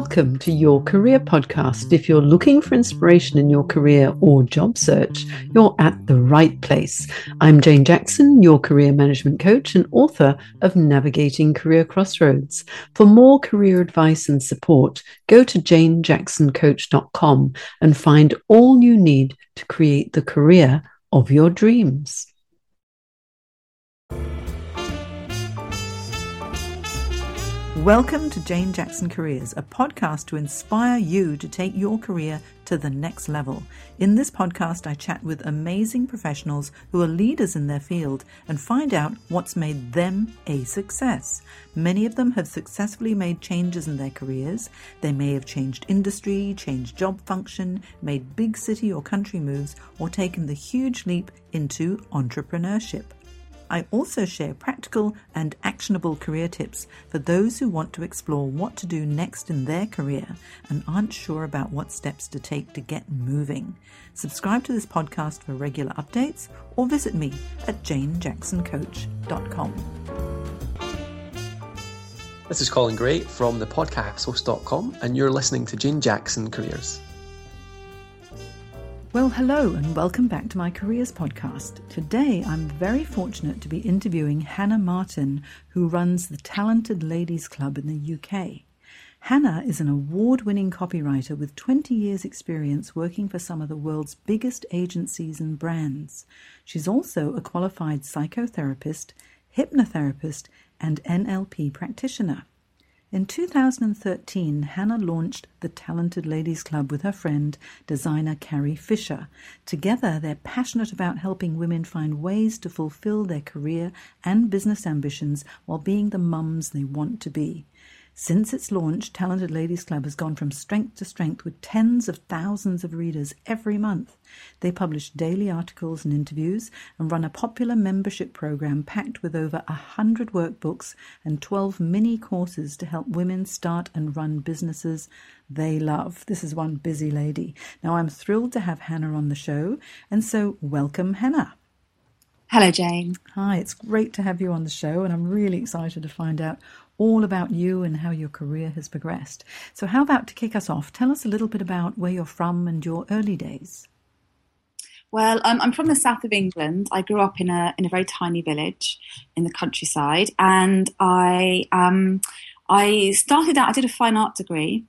Welcome to Your Career Podcast. If you're looking for inspiration in your career or job search, you're at the right place. I'm Jane Jackson, your career management coach and author of Navigating Career Crossroads. For more career advice and support, go to janejacksoncoach.com and find all you need to create the career of your dreams. Welcome to Jane Jackson Careers, a podcast to inspire you to take your career to the next level. In this podcast, I chat with amazing professionals who are leaders in their field and find out what's made them a success. Many of them have successfully made changes in their careers. They may have changed industry, changed job function, made big city or country moves, or taken the huge leap into entrepreneurship. I also share practical and actionable career tips for those who want to explore what to do next in their career and aren't sure about what steps to take to get moving. Subscribe to this podcast for regular updates or visit me at janejacksoncoach.com. This is Colin Gray from thepodcasthost.com, and you're listening to Jane Jackson Careers. Well, hello, and welcome back to my Careers podcast. Today, I'm very fortunate to be interviewing Hannah Martin, who runs the Talented Ladies Club in the UK. Hannah is an award winning copywriter with 20 years' experience working for some of the world's biggest agencies and brands. She's also a qualified psychotherapist, hypnotherapist, and NLP practitioner. In 2013, Hannah launched the Talented Ladies Club with her friend, designer Carrie Fisher. Together, they're passionate about helping women find ways to fulfill their career and business ambitions while being the mums they want to be. Since its launch, Talented Ladies Club has gone from strength to strength with tens of thousands of readers every month. They publish daily articles and interviews and run a popular membership program packed with over a hundred workbooks and 12 mini courses to help women start and run businesses they love. This is one busy lady. Now, I'm thrilled to have Hannah on the show, and so welcome, Hannah. Hello, Jane. Hi, it's great to have you on the show, and I'm really excited to find out all about you and how your career has progressed. So, how about to kick us off? Tell us a little bit about where you're from and your early days. Well, um, I'm from the south of England. I grew up in a in a very tiny village in the countryside, and I um, I started out. I did a fine art degree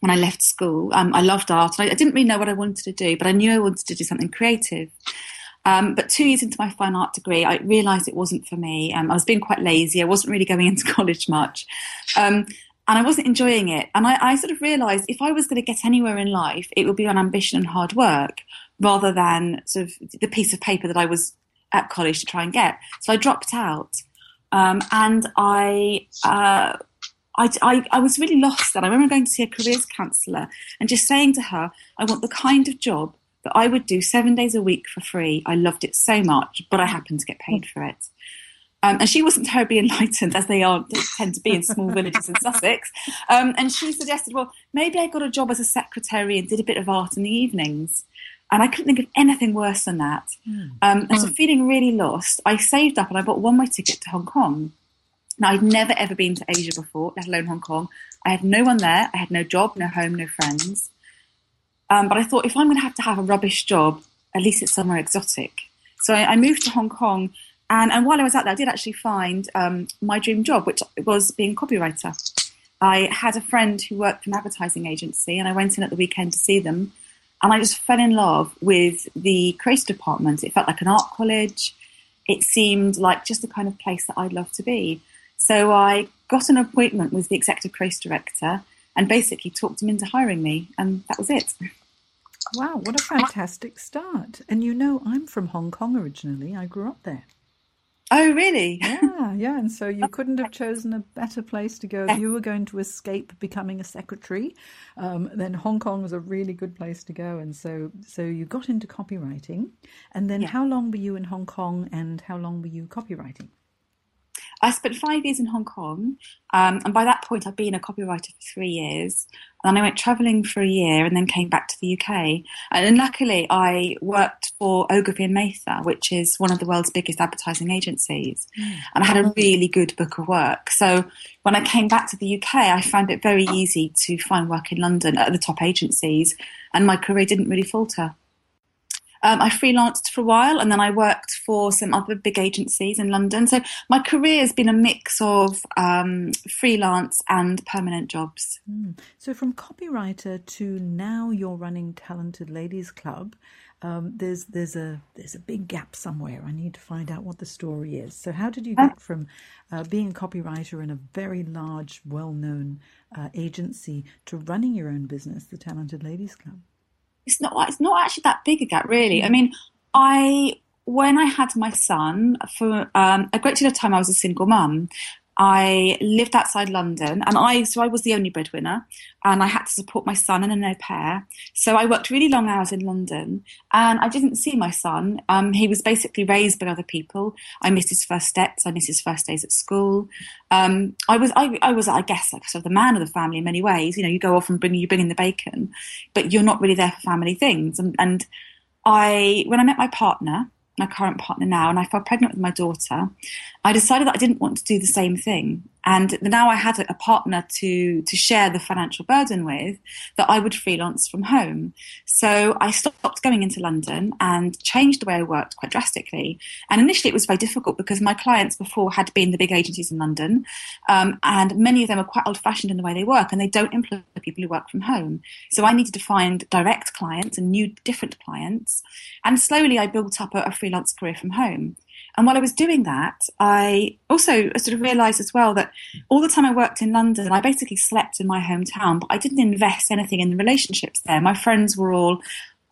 when I left school. Um, I loved art, and I, I, didn't really know what I wanted to do, but I knew I wanted to do something creative. Um, but two years into my fine art degree, I realised it wasn't for me. Um, I was being quite lazy. I wasn't really going into college much. Um, and I wasn't enjoying it. And I, I sort of realised if I was going to get anywhere in life, it would be on ambition and hard work rather than sort of the piece of paper that I was at college to try and get. So I dropped out. Um, and I, uh, I, I, I, was really lost. And I remember going to see a careers counsellor and just saying to her, I want the kind of job that I would do seven days a week for free. I loved it so much, but I happened to get paid for it. Um, and she wasn't terribly enlightened, as they are they tend to be in small villages in Sussex. Um, and she suggested, well, maybe I got a job as a secretary and did a bit of art in the evenings. And I couldn't think of anything worse than that. Mm. Um, and so, hmm. feeling really lost, I saved up and I bought one way ticket to Hong Kong. Now, I'd never ever been to Asia before, let alone Hong Kong. I had no one there. I had no job, no home, no friends. Um, but I thought if I'm going to have to have a rubbish job, at least it's somewhere exotic. So I, I moved to Hong Kong, and, and while I was out there, I did actually find um, my dream job, which was being a copywriter. I had a friend who worked for an advertising agency, and I went in at the weekend to see them, and I just fell in love with the creative department. It felt like an art college. It seemed like just the kind of place that I'd love to be. So I got an appointment with the executive creative director and basically talked him into hiring me, and that was it. Wow, what a fantastic start. And you know, I'm from Hong Kong originally. I grew up there. Oh, really? Yeah, yeah. And so you couldn't have chosen a better place to go. If you were going to escape becoming a secretary, um, then Hong Kong was a really good place to go. And so, so you got into copywriting. And then, yeah. how long were you in Hong Kong, and how long were you copywriting? I spent five years in Hong Kong, um, and by that point, I'd been a copywriter for three years. And then I went travelling for a year, and then came back to the UK. And luckily, I worked for Ogilvy and Mather, which is one of the world's biggest advertising agencies, mm. and I had a really good book of work. So when I came back to the UK, I found it very easy to find work in London at the top agencies, and my career didn't really falter. Um, I freelanced for a while and then I worked for some other big agencies in London. So my career has been a mix of um, freelance and permanent jobs. Mm. So from copywriter to now you're running Talented Ladies Club. Um, there's there's a there's a big gap somewhere. I need to find out what the story is. So how did you uh, get from uh, being a copywriter in a very large, well-known uh, agency to running your own business, the Talented Ladies Club? It's not it's not actually that big a gap really. I mean, I when I had my son for um, a great deal of time, I was a single mum. I lived outside London, and I so I was the only breadwinner, and I had to support my son and an au pair. So I worked really long hours in London, and I didn't see my son. Um, he was basically raised by other people. I missed his first steps. I missed his first days at school. Um, I was I, I was I guess like sort of the man of the family in many ways. You know, you go off and bring you bring in the bacon, but you're not really there for family things. And, and I when I met my partner my current partner now, and I fell pregnant with my daughter, I decided that I didn't want to do the same thing. And now I had a partner to, to share the financial burden with that I would freelance from home. So I stopped going into London and changed the way I worked quite drastically. And initially it was very difficult because my clients before had been the big agencies in London. Um, and many of them are quite old fashioned in the way they work and they don't employ people who work from home. So I needed to find direct clients and new different clients. And slowly I built up a, a freelance career from home. And while I was doing that, I also sort of realised as well that all the time I worked in London, I basically slept in my hometown, but I didn't invest anything in the relationships there. My friends were all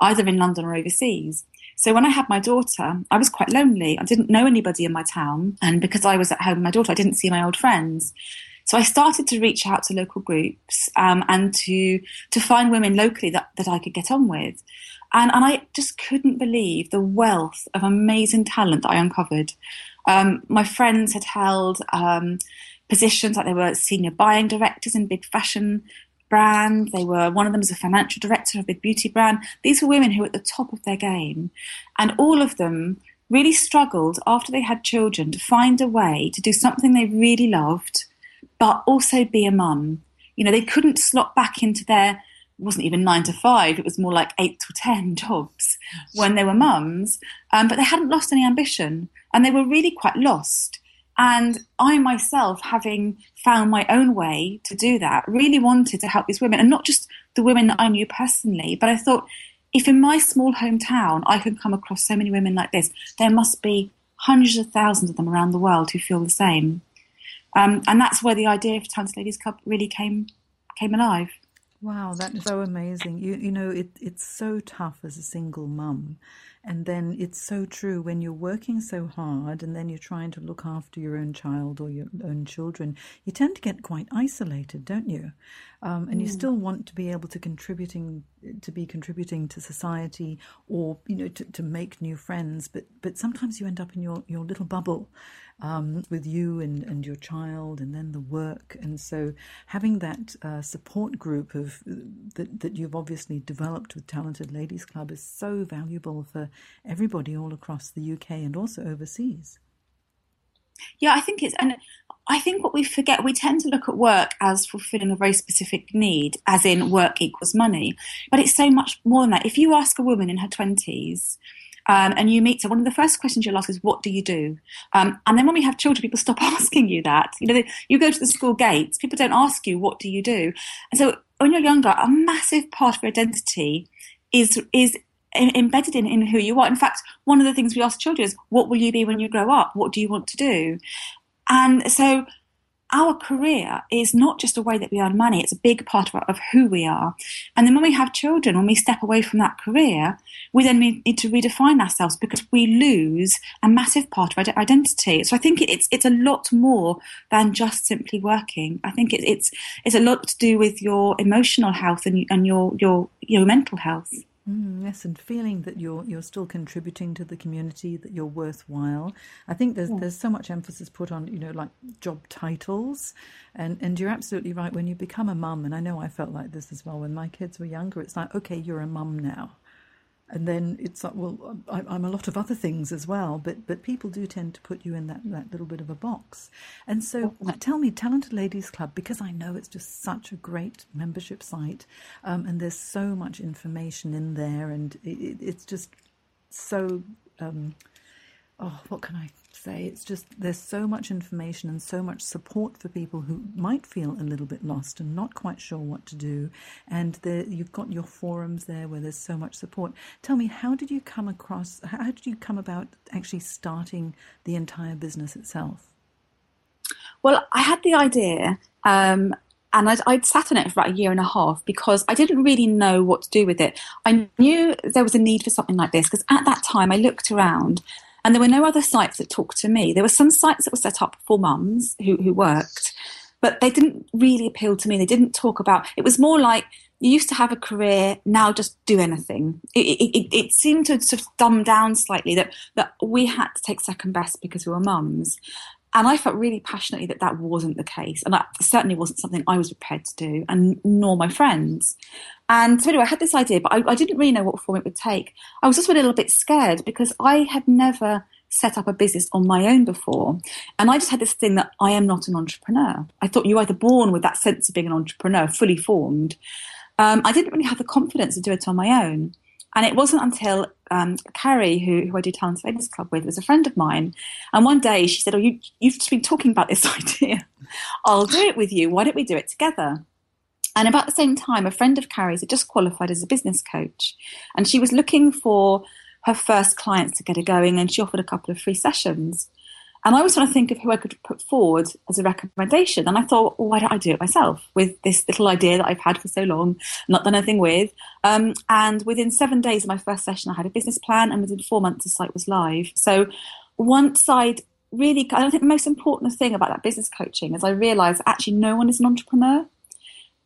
either in London or overseas. So when I had my daughter, I was quite lonely. I didn't know anybody in my town. And because I was at home with my daughter, I didn't see my old friends. So I started to reach out to local groups um, and to to find women locally that, that I could get on with. And, and I just couldn't believe the wealth of amazing talent that I uncovered. Um, my friends had held um, positions like they were senior buying directors in big fashion brand. They were one of them was a financial director of a big beauty brand. These were women who were at the top of their game, and all of them really struggled after they had children to find a way to do something they really loved, but also be a mum. You know, they couldn't slot back into their wasn't even nine to five, it was more like eight to 10 jobs when they were mums. Um, but they hadn't lost any ambition and they were really quite lost. And I myself, having found my own way to do that, really wanted to help these women and not just the women that I knew personally, but I thought if in my small hometown I can come across so many women like this, there must be hundreds of thousands of them around the world who feel the same. Um, and that's where the idea of Talented Ladies Club really came came alive. Wow, that's so amazing. You you know, it it's so tough as a single mum. And then it's so true when you're working so hard and then you're trying to look after your own child or your own children, you tend to get quite isolated, don't you? Um, and mm. you still want to be able to contributing to be contributing to society or you know to, to make new friends, but but sometimes you end up in your, your little bubble um, with you and, and your child, and then the work. And so, having that uh, support group of that, that you've obviously developed with Talented Ladies Club is so valuable for everybody all across the UK and also overseas. Yeah, I think it's, and I think what we forget, we tend to look at work as fulfilling a very specific need, as in work equals money. But it's so much more than that. If you ask a woman in her 20s, um, and you meet her, one of the first questions you'll ask is, "What do you do?" Um, and then when we have children, people stop asking you that. You know, they, you go to the school gates, people don't ask you, "What do you do?" And so when you're younger, a massive part of your identity is is embedded in, in who you are. In fact, one of the things we ask children is, "What will you be when you grow up? What do you want to do?" And so our career is not just a way that we earn money, it's a big part of, of, who we are. And then when we have children, when we step away from that career, we then need to redefine ourselves because we lose a massive part of our identity. So I think it's it's a lot more than just simply working. I think it, it's it's a lot to do with your emotional health and, and your your your mental health. Mm, yes, and feeling that you're you're still contributing to the community, that you're worthwhile. I think there's yeah. there's so much emphasis put on you know like job titles, and and you're absolutely right. When you become a mum, and I know I felt like this as well when my kids were younger. It's like okay, you're a mum now, and then it's like, well, I, am a lot of other things as well, but but people do tend to put you in that, that little bit of a box. And so, tell me, Talented Ladies Club, because I know it's just such a great membership site, um, and there's so much information in there, and it, it's just so. Um, oh, what can I say? It's just there's so much information and so much support for people who might feel a little bit lost and not quite sure what to do. And there, you've got your forums there where there's so much support. Tell me, how did you come across? How did you come about actually starting the entire business itself? Well, I had the idea. Um, and I'd, I'd, sat on it for about a year and a half because I didn't really know what to do with it. I knew there was a need for something like this because at that time I looked around and there were no other sites that talked to me. There were some sites that were set up for mums who, who worked, but they didn't really appeal to me. They didn't talk about it was more like you used to have a career, now just do anything. It, it, it, seemed to sort of dumb down slightly that, that we had to take second best because we were mums. And I felt really passionately that that wasn't the case. And that certainly wasn't something I was prepared to do, and nor my friends. And so anyway, I had this idea, but I, I didn't really know what form it would take. I was just a little bit scared because I had never set up a business on my own before. And I just had this thing that I am not an entrepreneur. I thought you are either born with that sense of being an entrepreneur, fully formed. Um, I didn't really have the confidence to do it on my own. And it wasn't until um, Carrie, who, who I do Talent Ladies Club with, was a friend of mine. And one day she said, Oh, you, you've been talking about this idea. I'll do it with you. Why don't we do it together? And about the same time, a friend of Carrie's had just qualified as a business coach, and she was looking for her first clients to get her going, and she offered a couple of free sessions. And I was trying to think of who I could put forward as a recommendation. And I thought, well, why don't I do it myself with this little idea that I've had for so long, not done anything with. Um, and within seven days of my first session, I had a business plan, and within four months, the site was live. So once I'd really, I think the most important thing about that business coaching is I realized actually no one is an entrepreneur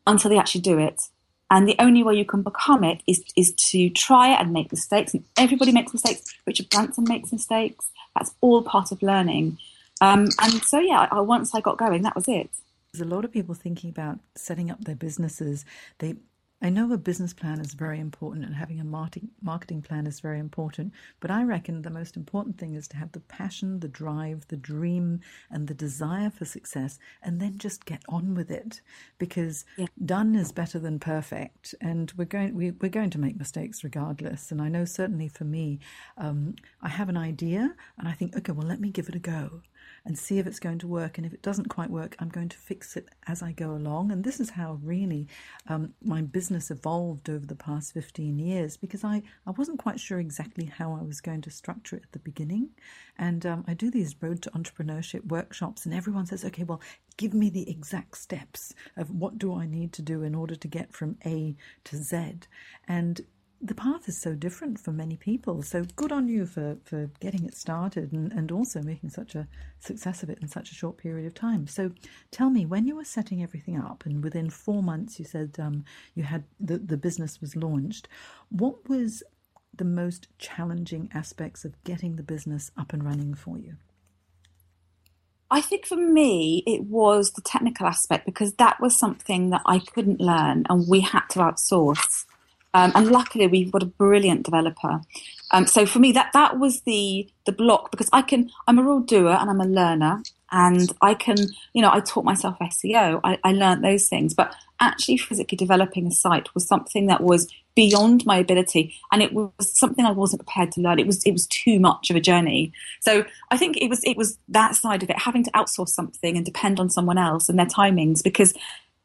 until they actually do it. And the only way you can become it is, is to try it and make mistakes. And everybody makes mistakes. Richard Branson makes mistakes. That's all part of learning. Um, and so, yeah, I, once I got going, that was it. There's a lot of people thinking about setting up their businesses. They I know a business plan is very important and having a marketing plan is very important, but I reckon the most important thing is to have the passion, the drive, the dream, and the desire for success, and then just get on with it because yeah. done is better than perfect. And we're going, we, are going to make mistakes regardless. And I know certainly for me, um, I have an idea and I think, okay, well, let me give it a go and see if it's going to work. And if it doesn't quite work, I'm going to fix it as I go along. And this is how really um, my business evolved over the past 15 years because I, I wasn't quite sure exactly how I was going to structure it at the beginning. And um, I do these road to entrepreneurship workshops, and everyone says, okay, well, give me the exact steps of what do I need to do in order to get from A to Z. And the path is so different for many people. So good on you for, for getting it started and, and also making such a success of it in such a short period of time. So tell me, when you were setting everything up and within four months you said um, you had the, the business was launched, what was the most challenging aspects of getting the business up and running for you? I think for me, it was the technical aspect because that was something that I couldn't learn and we had to outsource. Um, and luckily, we've got a brilliant developer. Um, so for me, that that was the the block because I can. I'm a real doer and I'm a learner, and I can. You know, I taught myself SEO. I, I learned those things, but actually, physically developing a site was something that was beyond my ability, and it was something I wasn't prepared to learn. It was it was too much of a journey. So I think it was it was that side of it, having to outsource something and depend on someone else and their timings because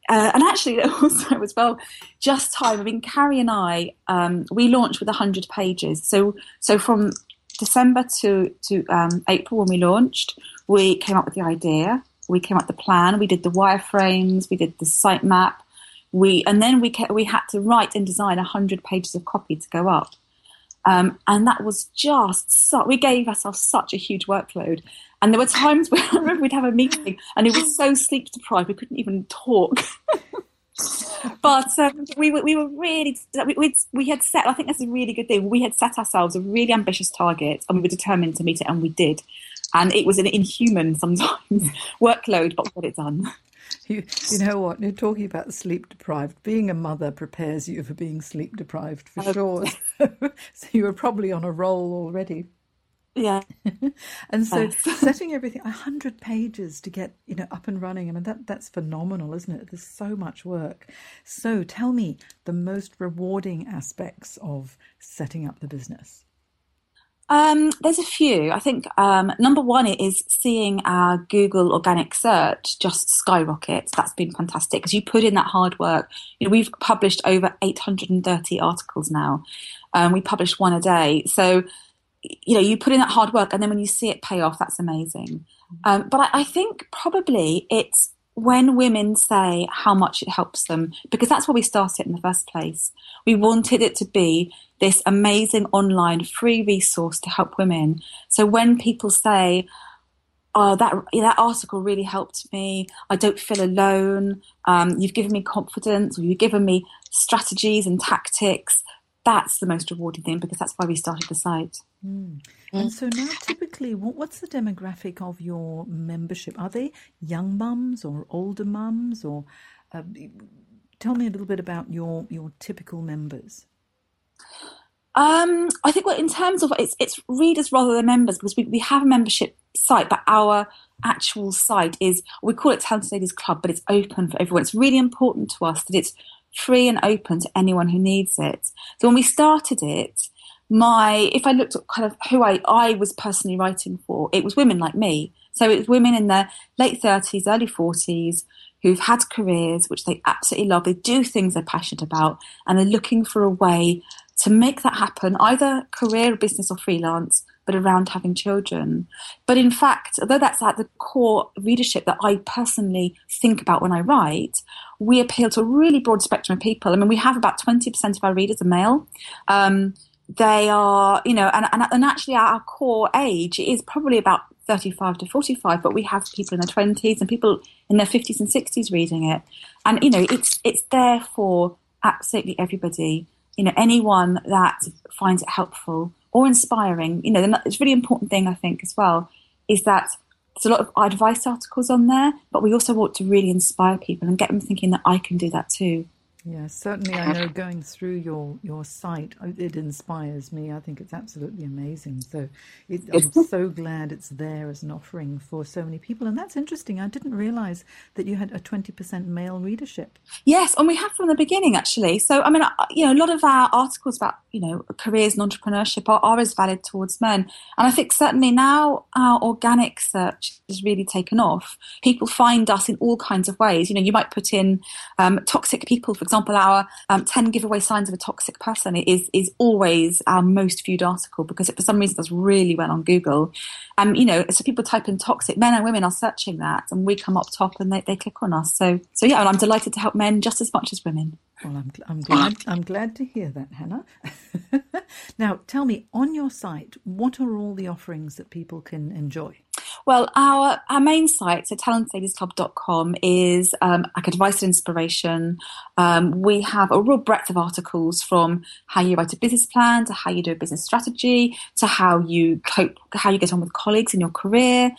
uh, and actually, also as well, just time. I mean, Carrie and I, um, we launched with 100 pages. So, so from December to to um, April when we launched, we came up with the idea, we came up with the plan, we did the wireframes, we did the site map, we and then we we had to write and design 100 pages of copy to go up. Um, and that was just so, we gave ourselves such a huge workload. And there were times where I remember we'd have a meeting and it was so sleep deprived we couldn't even talk. but um, we were we were really we we had set. I think that's a really good thing. We had set ourselves a really ambitious target, and we were determined to meet it, and we did. And it was an inhuman sometimes workload, but we got it done. You, you know what? You're talking about sleep deprived. Being a mother prepares you for being sleep deprived for uh, sure. so you were probably on a roll already. Yeah. and so yes. setting everything a hundred pages to get, you know, up and running. I mean that that's phenomenal, isn't it? There's so much work. So tell me the most rewarding aspects of setting up the business. Um, there's a few. I think um, number one is seeing our Google organic search just skyrocket. That's been fantastic because you put in that hard work. You know, we've published over 830 articles now. Um, we publish one a day. So, you know, you put in that hard work and then when you see it pay off, that's amazing. Um, but I, I think probably it's when women say how much it helps them, because that's why we started in the first place. We wanted it to be this amazing online free resource to help women. So when people say, "Oh, that that article really helped me. I don't feel alone. Um, you've given me confidence, or you've given me strategies and tactics," that's the most rewarding thing because that's why we started the site. Mm. And so now, typically, what's the demographic of your membership? Are they young mums or older mums, or uh, tell me a little bit about your your typical members. Um, I think well, in terms of it's it's readers rather than members because we, we have a membership site, but our actual site is we call it Talented Ladies Club, but it's open for everyone. It's really important to us that it's free and open to anyone who needs it. So when we started it, my if I looked at kind of who I, I was personally writing for, it was women like me. So it was women in their late thirties, early forties who've had careers which they absolutely love. They do things they're passionate about and they're looking for a way to make that happen, either career, business, or freelance, but around having children. But in fact, although that's at the core readership that I personally think about when I write, we appeal to a really broad spectrum of people. I mean, we have about 20% of our readers are male. Um, they are, you know, and, and, and actually our core age is probably about 35 to 45, but we have people in their 20s and people in their 50s and 60s reading it. And, you know, it's, it's there for absolutely everybody you know, anyone that finds it helpful or inspiring, you know, it's a really important thing, I think, as well, is that there's a lot of advice articles on there, but we also want to really inspire people and get them thinking that I can do that too. Yeah, certainly. I know going through your, your site, uh, it inspires me. I think it's absolutely amazing. So it, I'm so glad it's there as an offering for so many people. And that's interesting. I didn't realize that you had a 20% male readership. Yes, and we have from the beginning, actually. So, I mean, uh, you know, a lot of our articles about, you know, careers and entrepreneurship are, are as valid towards men. And I think certainly now our organic search has really taken off. People find us in all kinds of ways. You know, you might put in um, toxic people, for example example, our um, 10 giveaway signs of a toxic person is, is always our most viewed article because it, for some reason, does really well on Google. Um, you know, so people type in toxic, men and women are searching that and we come up top and they, they click on us. So, so yeah, and I'm delighted to help men just as much as women. Well, I'm, I'm glad, I'm glad to hear that, Hannah. now, tell me, on your site, what are all the offerings that people can enjoy? Well, our our main site, so talentladiesclub.com, is um, like advice and inspiration. Um, we have a real breadth of articles from how you write a business plan to how you do a business strategy to how you cope, how you get on with colleagues in your career,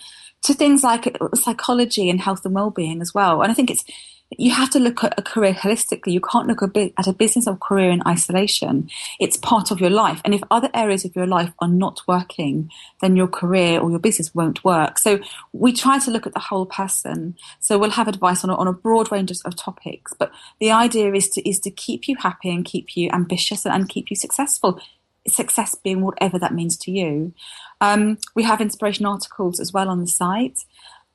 to things like psychology and health and well-being as well. And I think it's you have to look at a career holistically. You can't look at a business or career in isolation. It's part of your life. And if other areas of your life are not working, then your career or your business won't work. So we try to look at the whole person. So we'll have advice on a, on a broad range of, of topics. But the idea is to, is to keep you happy and keep you ambitious and, and keep you successful. Success being whatever that means to you. Um, we have inspiration articles as well on the site.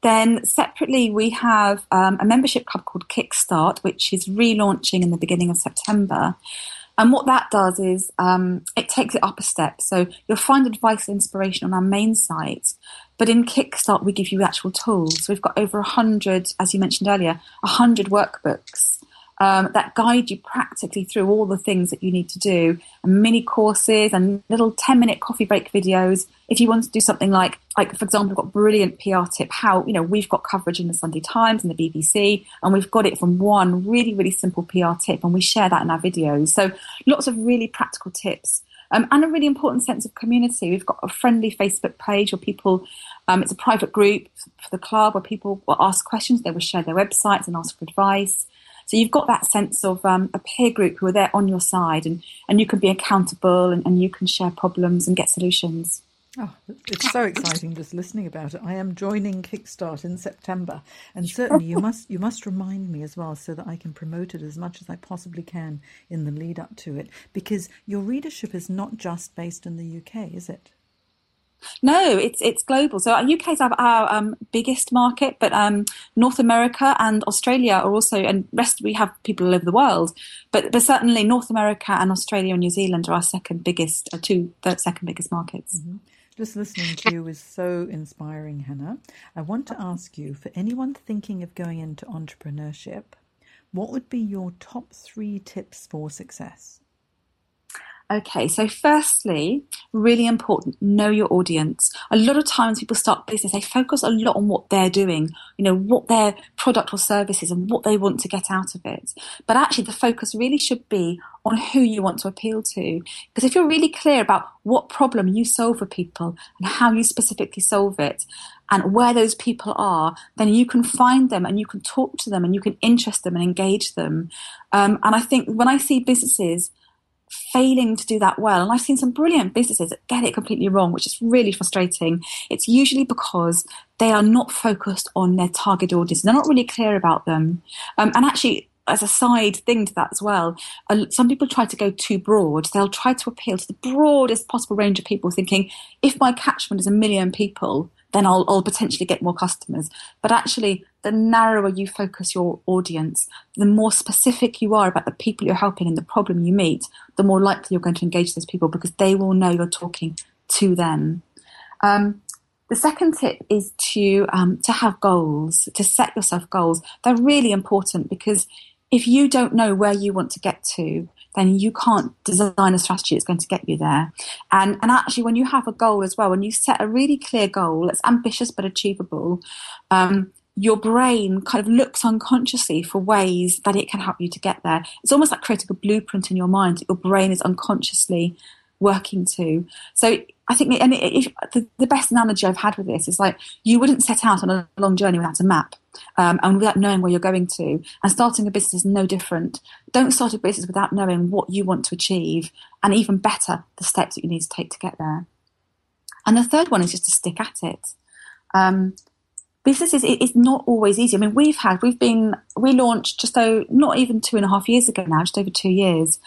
Then separately, we have um, a membership club called Kickstart, which is relaunching in the beginning of September. And what that does is um, it takes it up a step. So you'll find advice and inspiration on our main site, but in Kickstart we give you actual tools. So we've got over hundred, as you mentioned earlier, hundred workbooks um, that guide you practically through all the things that you need to do, and mini courses and little 10 minute coffee break videos. If you want to do something like, like for example, we've got brilliant PR tip, how, you know, we've got coverage in the Sunday Times and the BBC, and we've got it from one really, really simple PR tip, and we share that in our videos. So lots of really practical tips. Um, and a really important sense of community. We've got a friendly Facebook page where people, um, it's a private group for the club where people will ask questions, they will share their websites and ask for advice. So you've got that sense of um, a peer group who are there on your side and, and you can be accountable and, and you can share problems and get solutions. Oh, it's so exciting just listening about it. I am joining Kickstart in September, and certainly you must you must remind me as well so that I can promote it as much as I possibly can in the lead up to it. Because your readership is not just based in the UK, is it? No, it's it's global. So UK is our, our um, biggest market, but um, North America and Australia are also, and rest we have people all over the world. But but certainly North America and Australia and New Zealand are our second biggest, uh, two third second biggest markets. Mm-hmm. Just listening to you is so inspiring, Hannah. I want to ask you for anyone thinking of going into entrepreneurship, what would be your top three tips for success? Okay, so firstly, really important, know your audience. A lot of times people start business, they focus a lot on what they're doing, you know, what their product or service is and what they want to get out of it. But actually the focus really should be on who you want to appeal to. Because if you're really clear about what problem you solve for people and how you specifically solve it and where those people are, then you can find them and you can talk to them and you can interest them and engage them. Um, and I think when I see businesses failing to do that well. And I've seen some brilliant businesses that get it completely wrong, which is really frustrating. It's usually because they are not focused on their target audience. They're not really clear about them. Um, and actually, as a side thing to that as well, uh, some people try to go too broad. They'll try to appeal to the broadest possible range of people, thinking if my catchment is a million people, then I'll, I'll potentially get more customers. But actually, the narrower you focus your audience, the more specific you are about the people you're helping and the problem you meet, the more likely you're going to engage those people because they will know you're talking to them. Um, the second tip is to um, to have goals, to set yourself goals. They're really important because if you don't know where you want to get to, then you can't design a strategy that's going to get you there. And, and actually, when you have a goal as well, when you set a really clear goal that's ambitious but achievable, um, your brain kind of looks unconsciously for ways that it can help you to get there. It's almost like creating a blueprint in your mind that your brain is unconsciously working to. So I think, and if, the, the, best analogy I've had with this is like you wouldn't set out on a long journey without a map um, and without knowing where you're going to. And starting a business is no different. Don't start a business without knowing what you want to achieve, and even better, the steps that you need to take to get there. And the third one is just to stick at it. Um, business is, is not always easy. I mean, we've had, we've been, we launched just so not even two and a half years ago now, just over two years.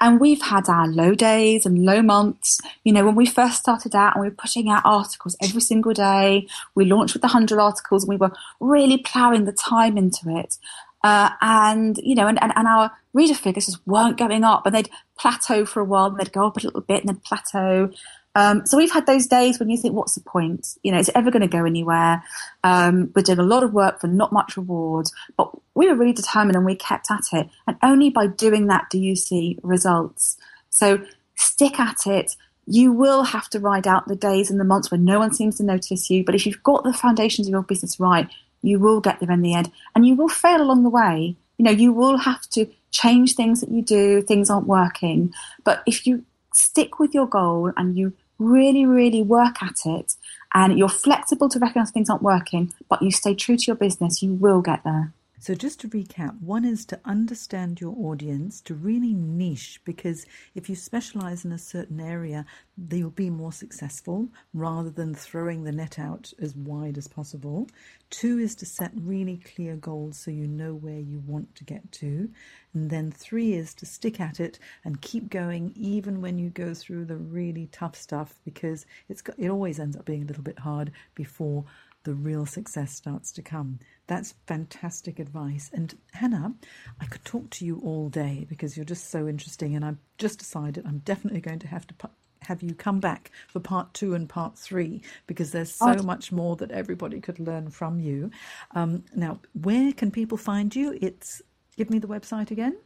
And we've had our low days and low months. You know, when we first started out and we were putting out articles every single day, we launched with the 100 articles and we were really ploughing the time into it. Uh, and, you know, and, and, and, our reader figures just weren't going up and they'd plateau for a while and they'd go up a little bit and then plateau. Um, so we've had those days when you think, what's the point? You know, is it ever going to go anywhere? Um, we're doing a lot of work for not much reward, but we were really determined and we kept at it. And only by doing that do you see results. So stick at it. You will have to ride out the days and the months when no one seems to notice you. But if you've got the foundations of your business right, you will get there in the end and you will fail along the way. You know, you will have to change things that you do, things aren't working. But if you stick with your goal and you really, really work at it and you're flexible to recognize things aren't working, but you stay true to your business, you will get there. So, just to recap, one is to understand your audience, to really niche, because if you specialize in a certain area, you'll be more successful rather than throwing the net out as wide as possible. Two is to set really clear goals so you know where you want to get to. And then three is to stick at it and keep going even when you go through the really tough stuff, because it's, it always ends up being a little bit hard before the real success starts to come. That's fantastic advice. And Hannah, I could talk to you all day because you're just so interesting. And I've just decided I'm definitely going to have to have you come back for part two and part three because there's so oh. much more that everybody could learn from you. Um, now, where can people find you? It's Give me the website again.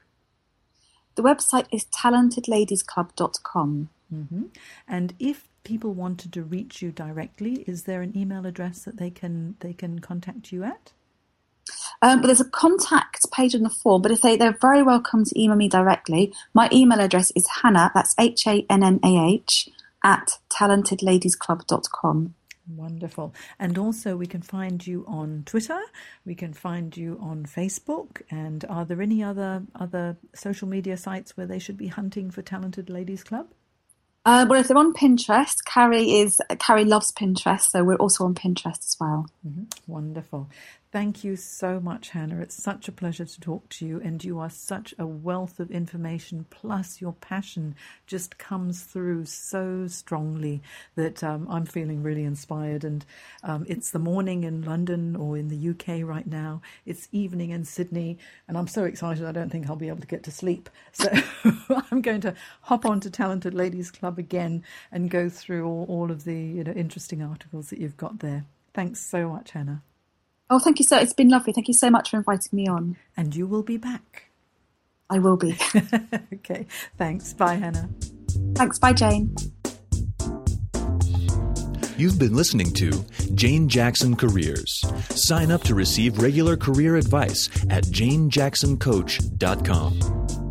The website is talentedladiesclub.com. Mm-hmm. And if people wanted to reach you directly, is there an email address that they can they can contact you at? Um, but there's a contact page on the form. But if they, they're very welcome to email me directly. My email address is Hannah, that's H A N N A H, at talentedladiesclub.com. Wonderful. And also, we can find you on Twitter. We can find you on Facebook. And are there any other other social media sites where they should be hunting for Talented Ladies Club? Uh, well, if they're on Pinterest, Carrie is Carrie loves Pinterest, so we're also on Pinterest as well. Mm-hmm. Wonderful. Thank you so much, Hannah. It's such a pleasure to talk to you, and you are such a wealth of information. Plus, your passion just comes through so strongly that um, I'm feeling really inspired. And um, it's the morning in London or in the UK right now. It's evening in Sydney, and I'm so excited. I don't think I'll be able to get to sleep. So I'm going to hop on to Talented Ladies Club again and go through all, all of the you know interesting articles that you've got there. Thanks so much, Hannah. Oh, thank you so. It's been lovely. Thank you so much for inviting me on. And you will be back. I will be. okay. Thanks. Bye, Hannah. Thanks. Bye, Jane. You've been listening to Jane Jackson Careers. Sign up to receive regular career advice at janejacksoncoach.com.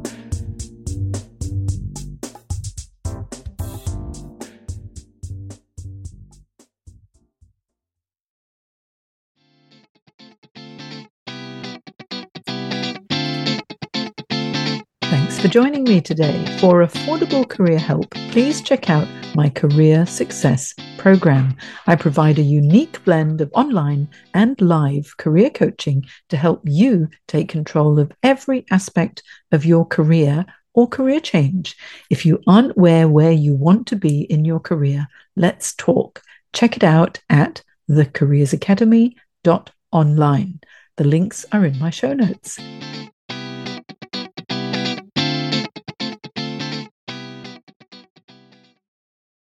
for joining me today. For affordable career help, please check out my Career Success Program. I provide a unique blend of online and live career coaching to help you take control of every aspect of your career or career change. If you aren't where where you want to be in your career, let's talk. Check it out at thecareersacademy.online. The links are in my show notes.